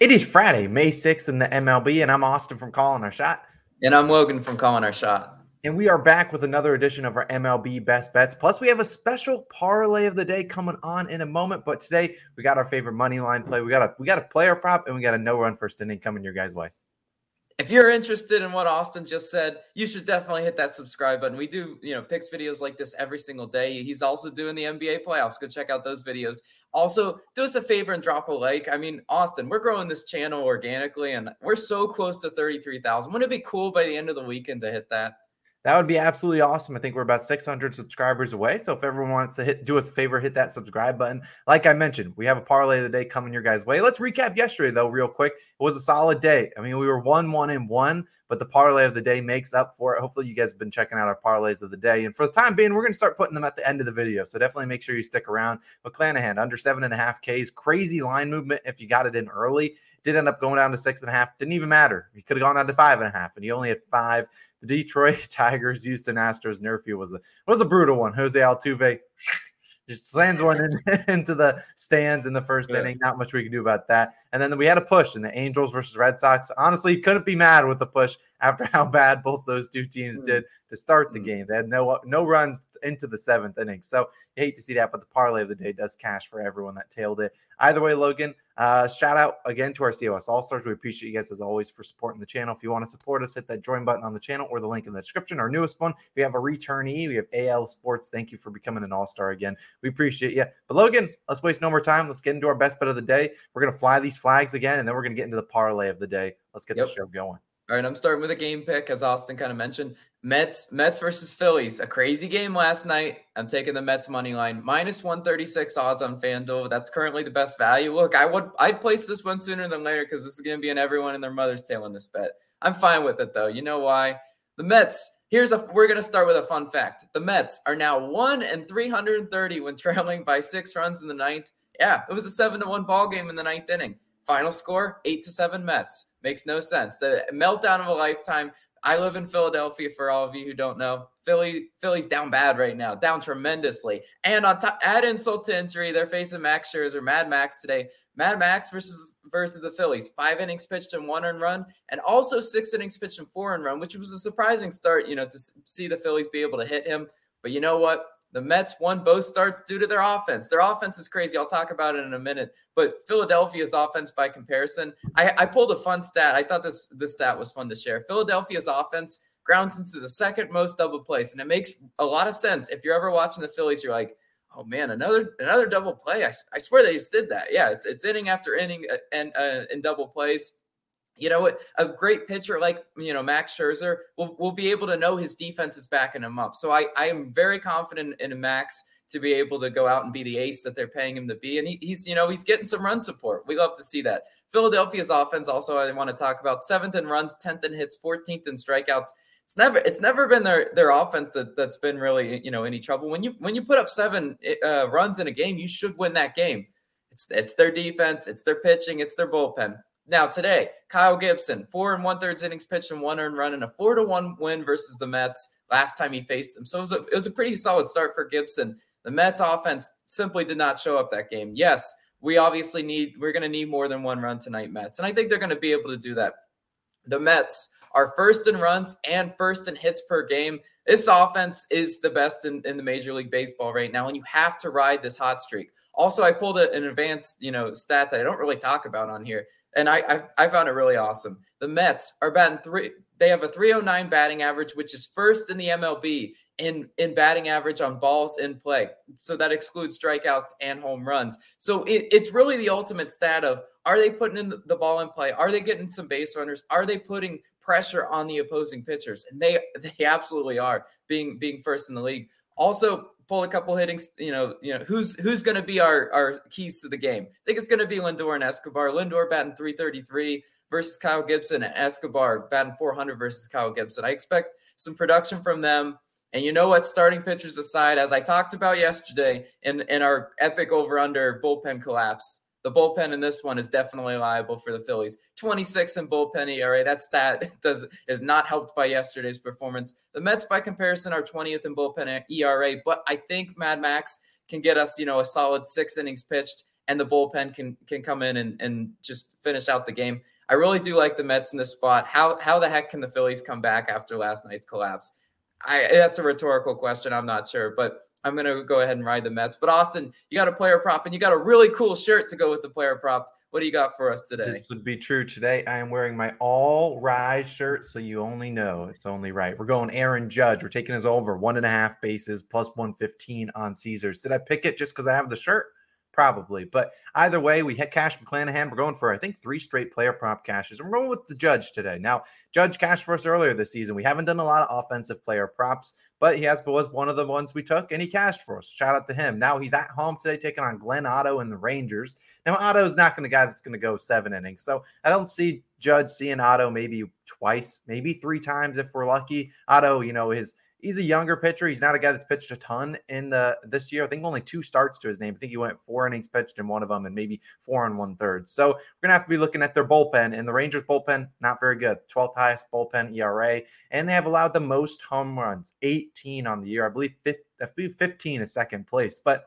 It is Friday, May 6th in the MLB, and I'm Austin from Calling Our Shot. And I'm Logan from Calling Our Shot. And we are back with another edition of our MLB Best Bets. Plus, we have a special parlay of the day coming on in a moment. But today, we got our favorite money line play. We got a we got a player prop, and we got a no run first inning coming your guys' way if you're interested in what Austin just said, you should definitely hit that subscribe button. We do, you know, picks videos like this every single day. He's also doing the NBA playoffs. Go check out those videos. Also, do us a favor and drop a like. I mean, Austin, we're growing this channel organically and we're so close to 33,000. Wouldn't it be cool by the end of the weekend to hit that? That would be absolutely awesome. I think we're about 600 subscribers away. So if everyone wants to hit, do us a favor, hit that subscribe button. Like I mentioned, we have a parlay of the day coming your guys' way. Let's recap yesterday though, real quick. It was a solid day. I mean, we were one, one, and one, but the parlay of the day makes up for it. Hopefully, you guys have been checking out our parlays of the day. And for the time being, we're going to start putting them at the end of the video. So definitely make sure you stick around. McClanahan under seven and a half Ks, crazy line movement if you got it in early. Did end up going down to six and a half. Didn't even matter. He could have gone down to five and a half, and he only had five. The Detroit Tigers, Houston Astros, Nerfy was a was a brutal one. Jose Altuve just slams one in, into the stands in the first yeah. inning. Not much we can do about that. And then we had a push in the Angels versus Red Sox. Honestly, couldn't be mad with the push after how bad both those two teams mm. did to start the mm. game. They had no no runs into the seventh inning. So you hate to see that, but the parlay of the day does cash for everyone that tailed it. Either way, Logan, uh, shout out again to our COS All Stars. We appreciate you guys as always for supporting the channel. If you want to support us, hit that join button on the channel or the link in the description. Our newest one, we have a returnee. We have AL Sports. Thank you for becoming an All Star again. We appreciate you. But Logan, let's waste no more time. Let's get into our best bet of the day. We're gonna fly these flags again, and then we're gonna get into the parlay of the day. Let's get yep. the show going. All right, I'm starting with a game pick, as Austin kind of mentioned. Mets, Mets versus Phillies. A crazy game last night. I'm taking the Mets money line minus 136 odds on FanDuel. That's currently the best value. Look, I would I'd place this one sooner than later because this is going to be in everyone and their mother's tail in this bet. I'm fine with it though. You know why? The Mets. Here's a. We're going to start with a fun fact. The Mets are now one and 330 when trailing by six runs in the ninth. Yeah, it was a seven to one ball game in the ninth inning. Final score eight to seven Mets. Makes no sense. The meltdown of a lifetime. I live in Philadelphia for all of you who don't know. Philly, Philly's down bad right now, down tremendously. And on top, add insult to injury, they're facing Max Scherzer, Mad Max today. Mad Max versus versus the Phillies, five innings pitched and one earned run, and also six innings pitched and four earned run, which was a surprising start. You know, to see the Phillies be able to hit him. But you know what? The Mets won both starts due to their offense. Their offense is crazy. I'll talk about it in a minute. But Philadelphia's offense, by comparison, I, I pulled a fun stat. I thought this this stat was fun to share. Philadelphia's offense grounds into the second most double plays, and it makes a lot of sense. If you're ever watching the Phillies, you're like, oh man, another another double play. I, I swear they just did that. Yeah, it's it's inning after inning uh, and uh, in double plays you know? A great pitcher like you know Max Scherzer will, will be able to know his defense is backing him up. So I, I am very confident in Max to be able to go out and be the ace that they're paying him to be. And he, he's you know he's getting some run support. We love to see that. Philadelphia's offense also I want to talk about seventh in runs, tenth in hits, fourteenth in strikeouts. It's never it's never been their their offense that, that's been really you know any trouble. When you when you put up seven uh, runs in a game, you should win that game. It's it's their defense, it's their pitching, it's their bullpen. Now today, Kyle Gibson, four and one thirds innings pitched and one earned run, and a four to one win versus the Mets last time he faced them. So it was, a, it was a pretty solid start for Gibson. The Mets offense simply did not show up that game. Yes, we obviously need we're going to need more than one run tonight, Mets, and I think they're going to be able to do that. The Mets are first in runs and first in hits per game. This offense is the best in, in the Major League Baseball right now, and you have to ride this hot streak. Also, I pulled an advanced, you know, stat that I don't really talk about on here and I, I, I found it really awesome. The Mets are batting three. They have a 309 batting average, which is first in the MLB in in batting average on balls in play. So that excludes strikeouts and home runs. So it, it's really the ultimate stat of are they putting in the, ball in play? Are they getting some base runners? Are they putting pressure on the opposing pitchers? And they they absolutely are being being first in the league. Also, pull a couple hittings. You know, you know who's who's going to be our our keys to the game. I think it's going to be Lindor and Escobar. Lindor batting 333 versus Kyle Gibson, and Escobar batting 400 versus Kyle Gibson. I expect some production from them. And you know what? Starting pitchers aside, as I talked about yesterday in, in our epic over under bullpen collapse, the bullpen in this one is definitely liable for the Phillies. 26 in bullpen ERA. That's that does is not helped by yesterday's performance. The Mets, by comparison, are 20th in bullpen ERA, but I think Mad Max can get us, you know, a solid six innings pitched and the bullpen can can come in and, and just finish out the game. I really do like the Mets in this spot. How how the heck can the Phillies come back after last night's collapse? I that's a rhetorical question. I'm not sure, but I'm gonna go ahead and ride the Mets. But Austin, you got a player prop and you got a really cool shirt to go with the player prop. What do you got for us today? This would be true today. I am wearing my all rise shirt, so you only know it's only right. We're going Aaron Judge. We're taking his over one and a half bases plus 115 on Caesars. Did I pick it just because I have the shirt? Probably. But either way, we hit Cash McClanahan. We're going for, I think, three straight player prop cashes. I'm going with the Judge today. Now, Judge cashed for us earlier this season. We haven't done a lot of offensive player props, but he has was one of the ones we took, and he cashed for us. Shout out to him. Now he's at home today taking on Glenn Otto and the Rangers. Now, Otto is not going to guy that's going to go seven innings. So I don't see Judge seeing Otto maybe twice, maybe three times if we're lucky. Otto, you know, his he's a younger pitcher. He's not a guy that's pitched a ton in the this year. I think only two starts to his name. I think he went four innings pitched in one of them and maybe four and one third. So we're gonna have to be looking at their bullpen. And the Rangers bullpen, not very good. 12th highest bullpen ERA. And they have allowed the most home runs, 18 on the year. I believe 15 is second place. But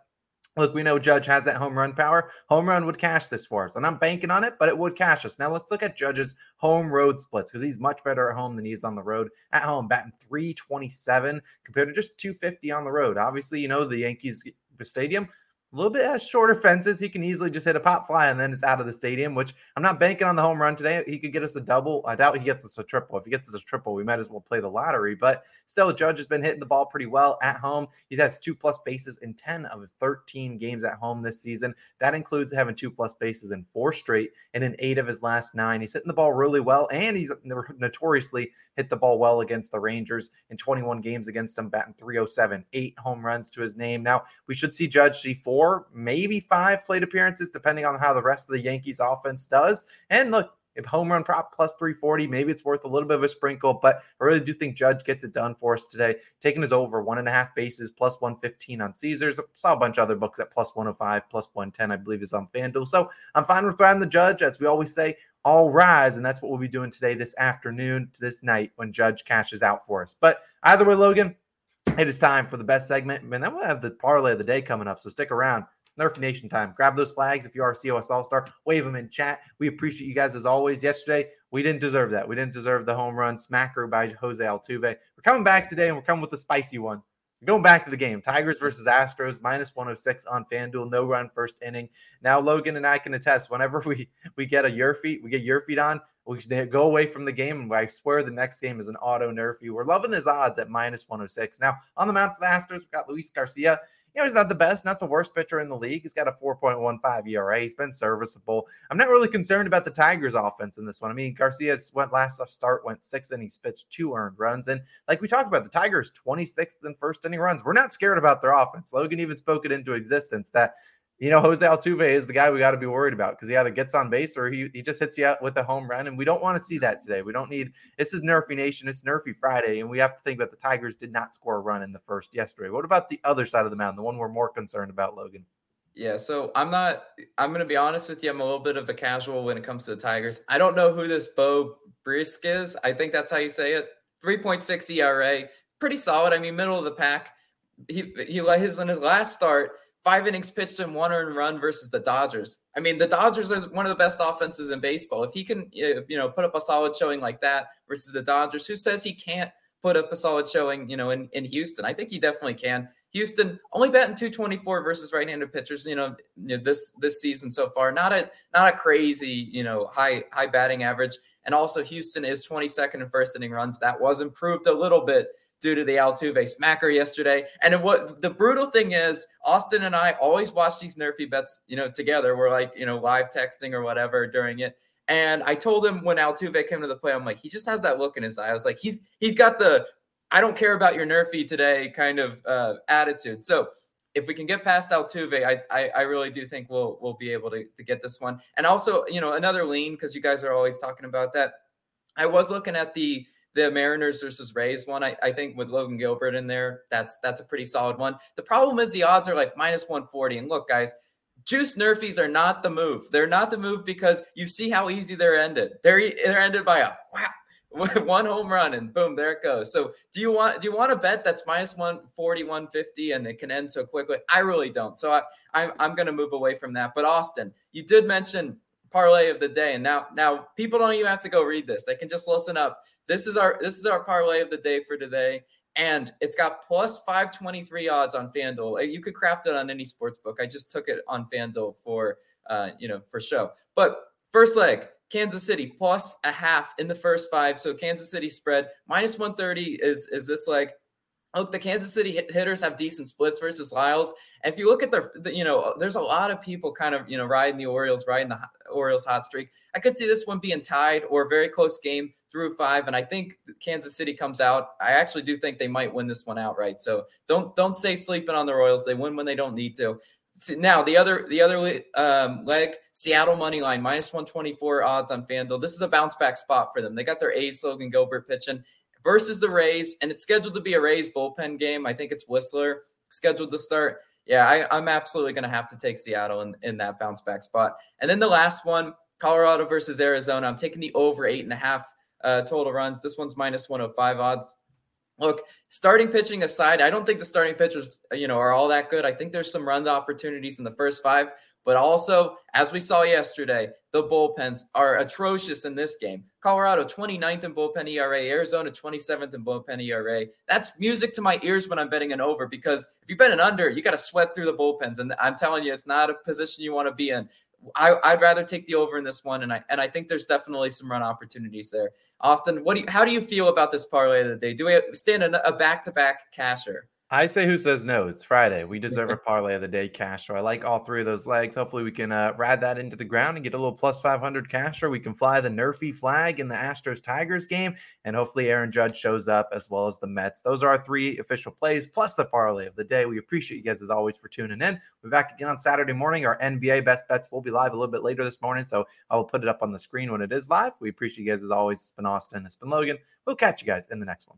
Look, we know Judge has that home run power. Home run would cash this for us. And I'm banking on it, but it would cash us. Now let's look at Judge's home road splits because he's much better at home than he is on the road. At home, batting 327 compared to just 250 on the road. Obviously, you know, the Yankees eh, stadium a little bit has shorter fences. He can easily just hit a pop fly and then it's out of the stadium, which I'm not banking on the home run today. He could get us a double. I doubt he gets us a triple. If he gets us a triple, we might as well play the lottery. But still, Judge has been hitting the ball pretty well at home. He has two plus bases in 10 of 13 games at home this season. That includes having two plus bases in four straight and in eight of his last nine. He's hitting the ball really well, and he's notoriously hit the ball well against the Rangers in 21 games against them, batting 307, eight home runs to his name. Now, we should see Judge see four four, maybe five plate appearances, depending on how the rest of the Yankees offense does. And look, if home run prop plus 340, maybe it's worth a little bit of a sprinkle, but I really do think Judge gets it done for us today. Taking his over one and a half bases plus 115 on Caesars. I saw a bunch of other books at plus 105, plus 110, I believe is on FanDuel. So I'm fine with buying the Judge. As we always say, all rise. And that's what we'll be doing today, this afternoon to this night when Judge cashes out for us. But either way, Logan, it is time for the best segment, and then we'll have the parlay of the day coming up. So stick around. Nerf Nation time. Grab those flags if you are a COS All Star. Wave them in chat. We appreciate you guys as always. Yesterday, we didn't deserve that. We didn't deserve the home run smacker by Jose Altuve. We're coming back today, and we're coming with a spicy one. We're going back to the game. Tigers versus Astros, minus 106 on FanDuel. No run first inning. Now, Logan and I can attest whenever we, we get a your feet, we get your feet on, we should go away from the game. And I swear the next game is an auto nerfy. We're loving his odds at minus 106. Now, on the mound for the Astros, we've got Luis Garcia. You know, he's not the best, not the worst pitcher in the league. He's got a 4.15 ERA. He's been serviceable. I'm not really concerned about the Tigers' offense in this one. I mean, Garcia's went last start, went six innings, pitched two earned runs. And like we talked about, the Tigers 26th in first inning runs. We're not scared about their offense. Logan even spoke it into existence that you know, Jose Altuve is the guy we got to be worried about because he either gets on base or he, he just hits you out with a home run. And we don't want to see that today. We don't need this is Nerfy Nation, it's Nerfy Friday, and we have to think that the Tigers did not score a run in the first yesterday. What about the other side of the mountain, the one we're more concerned about, Logan? Yeah, so I'm not. I'm going to be honest with you. I'm a little bit of a casual when it comes to the Tigers. I don't know who this Beau Brieske is. I think that's how you say it. 3.6 ERA, pretty solid. I mean, middle of the pack. He he his in his last start five innings pitched and one earned run versus the Dodgers. I mean, the Dodgers are one of the best offenses in baseball. If he can, uh, you know, put up a solid showing like that versus the Dodgers, who says he can't put up a solid showing, you know, in, in Houston? I think he definitely can. Houston only batting 224 versus right-handed pitchers, you know, this this season so far. Not a not a crazy, you know, high high batting average. And also Houston is 22nd in first inning runs. That was improved a little bit due to the Altuve smacker yesterday. And what the brutal thing is, Austin and I always watch these nerfy bets, you know, together. We're like, you know, live texting or whatever during it. And I told him when Altuve came to the play, I'm like, he just has that look in his eye. I was like, he's he's got the I don't care about your nerfy today kind of uh, attitude. So if we can get past Altuve, I, I, I really do think we'll we'll be able to, to get this one. And also, you know, another lean because you guys are always talking about that. I was looking at the the Mariners versus Rays one, I, I think with Logan Gilbert in there, that's that's a pretty solid one. The problem is the odds are like minus 140. And look, guys, juice nerfies are not the move. They're not the move because you see how easy they're ended. They're they're ended by a one home run and boom, there it goes. So do you want do you want to bet that's minus 140, 150 and it can end so quickly? I really don't. So I, I'm I'm gonna move away from that. But Austin, you did mention parlay of the day. And now now people don't even have to go read this. They can just listen up. This is our this is our parlay of the day for today. And it's got plus 523 odds on FanDuel. You could craft it on any sports book. I just took it on FanDuel for uh, you know, for show. But first leg, Kansas City plus a half in the first five. So Kansas City spread minus 130 is is this like look the Kansas City hitters have decent splits versus Lyles. If you look at their the, you know there's a lot of people kind of you know riding the Orioles riding the Orioles hot streak. I could see this one being tied or a very close game through five and I think Kansas City comes out. I actually do think they might win this one outright. So don't don't stay sleeping on the Royals. They win when they don't need to now the other the other um, leg Seattle money line minus 124 odds on FanDuel. This is a bounce back spot for them. They got their ace Logan Gilbert pitching versus the Rays, and it's scheduled to be a Rays bullpen game. I think it's Wisler scheduled to start. Yeah, I, am absolutely going to have to take Seattle in, in that bounce back spot. And then the last one, Colorado versus Arizona. I'm taking the over eight and a half uh, total runs. This one's minus 105 odds. Look, starting pitching aside, I don't think the starting pitchers, you know, are all that good. I think there's some run opportunities in the first five, but also, as we saw yesterday, the bullpens are atrocious in this game. Colorado 29th in bullpen ERA, Arizona 27th in bullpen ERA. That's music to my ears when I'm betting an over because if you bet an under, you got to sweat through the bullpens, and I'm telling you, it's not a position you want to be in. I, would rather take the over in this one, and I and I think there's definitely some run opportunities there. Austin, what do you, how do you feel about this parlay of the day? Do we stand a back to back casher? I say who says no. It's Friday. We deserve a parlay of the day cash. So I like all three of those legs. Hopefully we can uh, ride that into the ground and get a little plus 500 cash. Or we can fly the Nerfy flag in the Astros Tigers game. And hopefully Aaron Judge shows up as well as the Mets. Those are our three official plays plus the parlay of the day. We appreciate you guys as always for tuning in. We're back again on Saturday morning. Our NBA best bets will be live a little bit later this morning. So I will put it up on the screen when it is live. We appreciate you guys as always. It's been Austin. It's been Logan. We'll catch you guys in the next one.